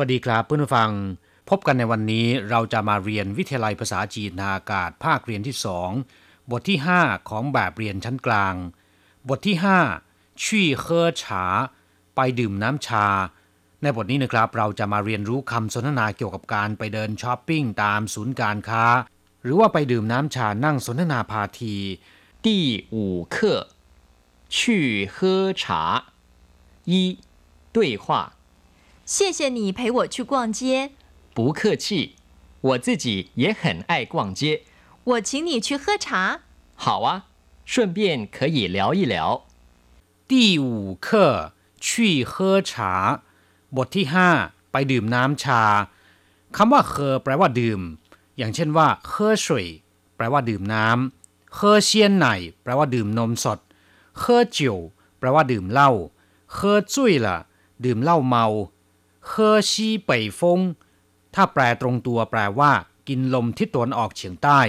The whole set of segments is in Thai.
วัสดีครับเพื่อนผู้ฟัง พบกันในวันนี้เราจะมาเรียนวิทยาลัยภาษาจีนนาอากาศภาคเรียนที่สองบทที่ 5 ของแบบเรียนชั้นกลาง บทที่5ชี่เฮอฉาไปดื่มน้ำชา ในบทนี้นะครับเราจะมาเรียนรู้คำสนทนาเกี่ยวกับการไปเดินช้อปปิ้งตามศูนย์การค้า หรือว่าไปดื่มน้ำชานั่งสนทนาพาที 第五课，去喝茶。一，对话。 谢谢你陪我去逛街，不客气，我自己也很爱逛街。我请你去喝茶。好啊，顺便可以聊一聊。第五课去喝茶บทที่ 5 ไปดื่มน้ำชาคำว่าเคอแปลว่าดื่ม อย่างเช่นว่าเคอสวยแปลว่าดื่มน้ำเคอเซียนไหนแปลว่าดื่มนมสดเคอจิวแปลว่าดื่มเหล้าเคอจุ้ยล่ะ ดื่มเหล้าเมา เคอชีเป่ยฟง ถ้าแปลตรงตัวแปลว่า กินลมทิศตะวันออกเฉียงใต้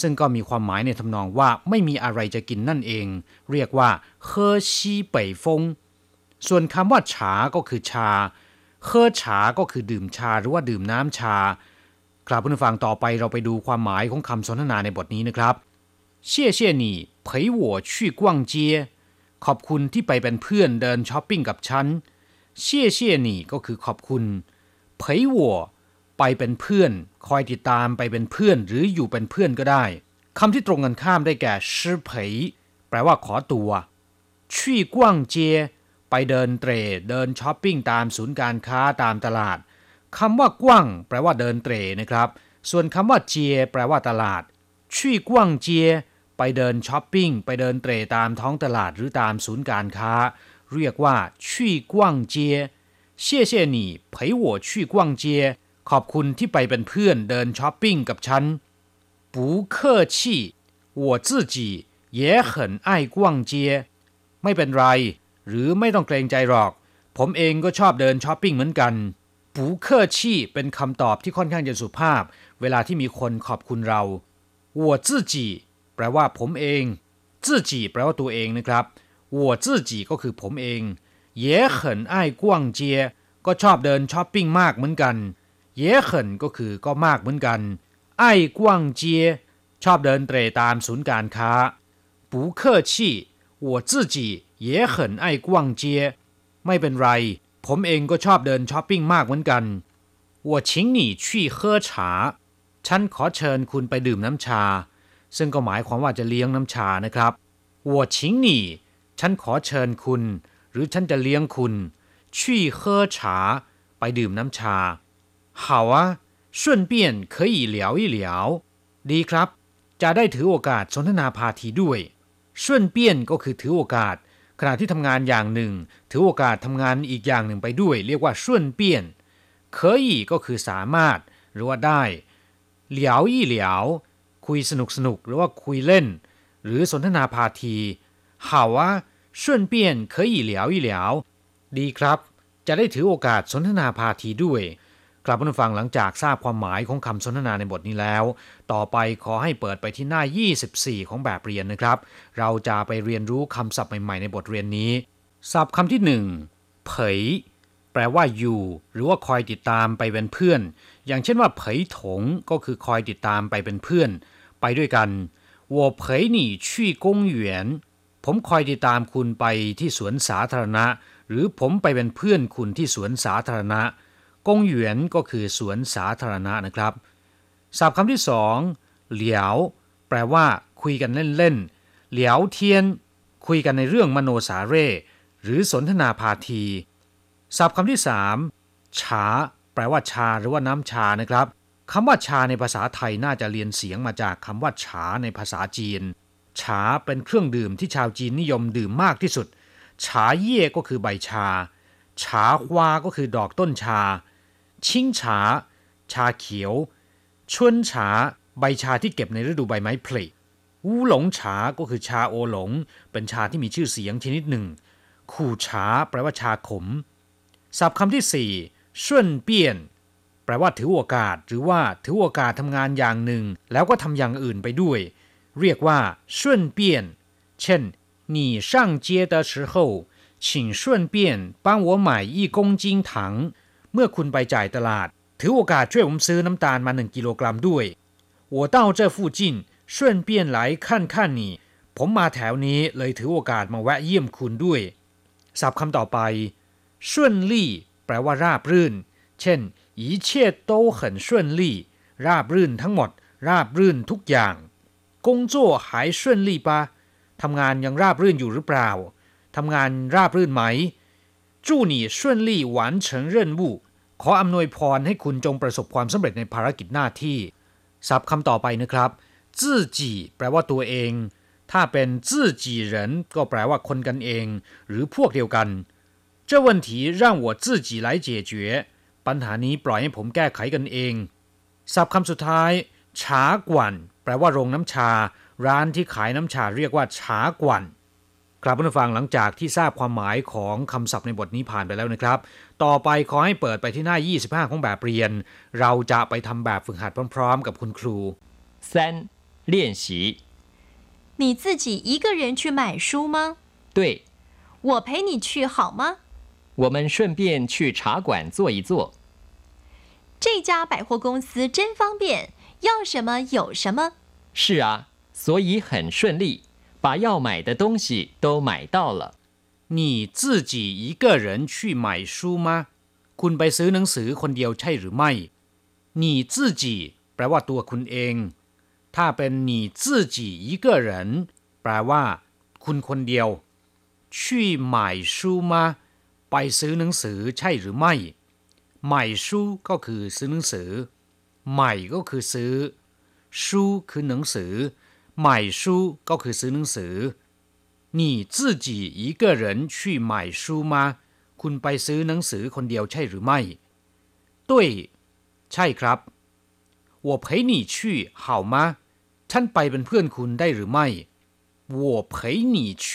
ซึ่งก็มีความหมายในทำนองว่าไม่มีอะไรจะกินนั่นเอง เรียกว่าเคอชีเป่ยฟง ส่วนคำว่าฉาก็คือชา เคอฉาก็คือดื่มชาหรือว่าดื่มน้ำชา ครับผู้ฟังต่อไปเราไปดูความหมายของคำสนทนาในบทนี้นะครับ谢谢你陪我去逛街ขอบคุณที่ไปเป็นเพื่อนเดินช้อปปิ้งกับฉัน เชี่ยเชี่ยนี่ก็คือขอบคุณเผยหัวไปเป็นเพื่อน คอยติดตามไปเป็นเพื่อนหรืออยู่เป็นเพื่อนก็ได้คำที่ตรงกันข้ามได้แก่ชื่อเผยแปลว่าขอตัวชี่กว้างเจียไปเดินเตรเดินช้อปปิ้งตามศูนย์การค้าตามตลาดคำว่ากว้างแปลว่าเดินเตรนะครับ ส่วนคำว่าเจียแปลว่าตลาดชี่กว้างเจียไปเดินช้อปปิ้งไปเดินเตรตามท้องตลาดหรือตามศูนย์การค้า เรียกว่าชี่กว้างเจีย谢谢你陪我去逛街ขอบคุณที่ไปเป็นเพื่อนเดินช้อปปิ้งกับฉัน不客气我自己也很爱逛街ไม่เป็นไร หรือไม่ต้องเกรงใจหรอก ผมเองก็ชอบเดินช้อปปิ้งเหมือนกันปูเคอชี่เป็นคำตอบที่ค่อนข้างจะสุภาพ เวลาที่มีคนขอบคุณเรา我自己แปลว่าผมเอง自己แปลว่าตัวเองนะครับ 我自己ก็คือผมเอง也很爱逛街ก็ชอบเดินช้อปปิ้งมากเหมือนกันเย่เขินก็คือก็มากเหมือนกัน ไอ้กว้างเจียชอบเดินเตรตามศูนย์การค้า不客气我自己也很爱逛街ไม่เป็นไร ผมเองก็ชอบเดินช้อปปิ้งมากเหมือนกัน我请你去喝茶ฉันขอเชิญคุณไปดื่มน้ำชา ซึ่งก็หมายความว่าจะเลี้ยงน้ำชานะครับ我请你 ฉันขอเชิญคุณ หรือฉันจะเลี้ยงคุณ去喝茶ไปดื่มน้ำชา好啊顺便可以聊一聊ดีครับ จะได้ถือโอกาสสนทนาพาทีด้วย顺便ก็คือถือโอกาส ขณะที่ทำงานอย่างหนึ่ง ถือโอกาสทำงานอีกอย่างหนึ่งไปด้วย เรียกว่า顺便可以ก็คือสามารถ หรือว่าได้เหลียวอี้เหลียวคุยสนุกสนุกหรือว่าคุยเล่น หรือสนทนาพาที好啊 顺便可以聊一聊ดีครับ จะได้ถือโอกาสสนทนาพาทีด้วย กลับมาฟังหลังจากทราบความหมายของคำสนทนาในบทนี้แล้ว ต่อไปขอให้เปิดไปที่หน้า 24 ของแบบเรียนนะครับ เราจะไปเรียนรู้คำศัพท์ใหม่ๆในบทเรียนนี้ ศัพท์คำที่หนึ่งเผย แปลว่าอยู่ หรือว่าคอยติดตามไปเป็นเพื่อน อย่างเช่นว่าเผยถงก็คือคอยติดตามไปเป็นเพื่อน ไปด้วยกัน我陪你去公园 ผมคอยติดตามคุณไปที่สวนสาธารณะ หรือผมไปเป็นเพื่อนคุณที่สวนสาธารณะ กงหยวนก็คือสวนสาธารณะนะครับศัพท์คำที่สองเหลียว แปลว่า คุยกันเล่นๆเหลียวเทียน คุยกันในเรื่องมโนสาเร่หรือสนทนาพาทีศัพท์คำที่สามฉาแปลว่าชาหรือว่าน้ำชานะครับคำว่าชาในภาษาไทยน่าจะเรียนเสียงมาจากคำว่าฉาในภาษาจีน ฉาเป็นเครื่องดื่มที่ชาวจีนนิยมดื่มมากที่สุด ฉาเย่ก็คือใบชา ฉาฮวาก็คือดอกต้นชา ชิงฉา ชาเขียว ชวนฉา ใบชาที่เก็บในฤดูใบไม้ผลิวูหลงฉา ก็คือชาโอหลง เป็นชาที่มีชื่อเสียงชนิดหนึ่ง ขู่ฉา แปลว่าชาขม ศัพท์คำที่สี่ช่วนเปี้ยน แปลว่าถือโอกาส หรือว่าถือโอกาสทำงานอย่างหนึ่ง แล้วก็ทำอย่างอื่นไปด้วย เรียกว่าช่วนเปี้ยน เช่น你上街的时候请顺便帮我买一公斤糖ผ เมื่อคุณไปจ่ายตลาด ถือโอกาสช่วยผมซื้อน้ำตาลมาหนึ่งกิโลกรัมด้วย我到这附近顺便来看看你ผมมาแถวนี้เลยถือโอกาสมาแวะเยี่ยมคุณด้วย ศัพท์คำต่อไป顺利แปลว่าราบรื่น เช่น一切都很顺利ราบรื่นทั้งหมด ราบรื่นทุกอย่าง 工作还顺利吧ทำงานยังราบรื่นอยู่หรือเปล่าทำงานราบรื่นไหม祝你顺利完成任务ขออำนวยพรให้คุณจงประสบความสำเร็จในภารกิจหน้าที่ ศัพท์คำต่อไปนะครับ自己แปลว่าตัวเอง ถ้าเป็น自己人ก็แปลว่าคนกันเอง หรือพวกเดียวกัน这问题让我自己来解决ปัญหานี้ปล่อยให้ผมแก้ไขกันเอง ศัพท์คำสุดท้ายฉากวัน แปลว่าโรงน้ำชา ร้านที่ขายน้ำชาเรียกว่าฉากวัน ครับผู้ฟังหลังจากที่ทราบความหมายของคำศัพท์ในบทนี้ผ่านไปแล้วนะครับ ต่อไปขอให้เปิดไปที่หน้า 25 ของแบบเรียน เราจะไปทำแบบฝึกหัดพร้อมๆ กับคุณครู 三练习你自己一个人去买书吗？对，我陪你去好吗？我们顺便去茶馆坐一坐。这家百货公司真方便， 要什么有什么。是啊，所以很顺利，把要买的东西都买到了。你自己一个人去买书吗คุณไปซื้อหนังสือคนเดียวใช่หรือไม่你自己แปลว่าตัวคุณเอง ถ้าเป็น你自己一个人แปลว่า คุณคนเดียว去买书吗ไปซื้อหนังสือใช่หรือไม่ใหม่ชูก็คือซื้อหนังสือ ใหม่ก็คือซื้อ ชูคือหนังสือ ใหม่ชูก็คือซื้อหนังสือ你自己一个人去买书吗คุณไปซื้อหนังสือคนเดียวใช่หรือไม่对ใช่ครับ我陪你去好吗ฉันไปเป็นเพื่อนคุณได้หรือไม่我陪你去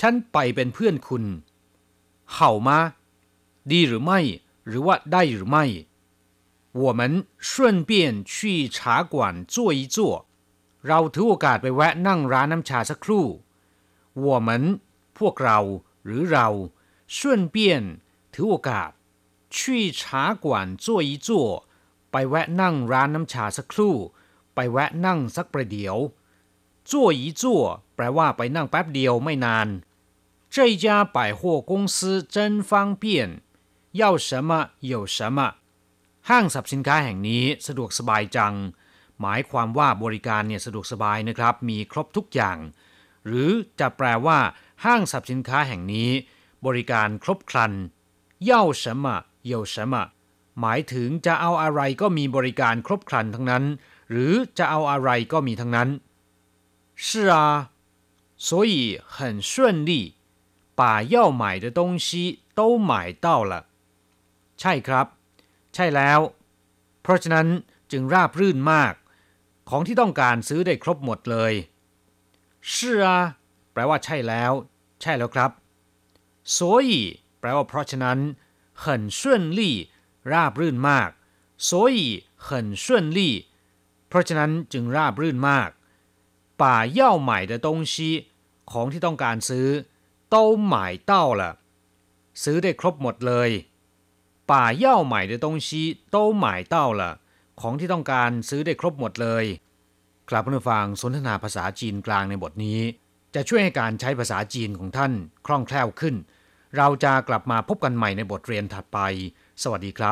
ฉันไปเป็นเพื่อนคุณ好吗ดีหรือไม่ หรือว่าได้หรือไม่ 我们顺便去茶馆坐一坐เราถือโอกาสไปแวะนั่งร้านน้ำชาสักครู่我们พวกเรา หรือเรา顺便ถือโอกาส去茶馆坐一坐ไปแวะนั่งร้านน้ำชาสักครู่ ไปแวะนั่งสักประเดี๋ยว坐一坐แปลว่าไปนั่งแป๊บเดียวไม่นาน这家百货公司真方便要什么有什么 ห้างสรรพสินค้าแห่งนี้สะดวกสบายจัง หมายความว่าบริการเนี่ยสะดวกสบายนะครับ มีครบทุกอย่าง หรือจะแปลว่า ห้างสรรพสินค้าแห่งนี้ บริการครบครัน要什么有什么หมายถึงจะเอาอะไรก็มีบริการครบครันทั้งนั้น หรือจะเอาอะไรก็มีทั้งนั้น是啊所以很顺利把要买的东西都买到了ใช่ครับ ใช่แล้ว เพราะฉะนั้นจึงราบรื่นมาก ของที่ต้องการซื้อได้ครบหมดเลย是啊แปลว่าใช่แล้ว ใช่แล้วครับ所以แปลว่าเพราะฉะนั้น很顺利ราบรื่นมาก所以很顺利เพราะฉะนั้นจึงราบรื่นมาก把要买的东西ของที่ต้องการซื้อ都买到了ซื้อได้ครบหมดเลย 把要买的东西都买到了ของที่ต้องการซื้อได้ครบหมดเลยกลับมาฟังสนทนาภาษาจีนกลางในบทนี้ จะช่วยให้การใช้ภาษาจีนของท่านคล่องแคล่วขึ้น เราจะกลับมาพบกันใหม่ในบทเรียนถัดไป สวัสดีครับ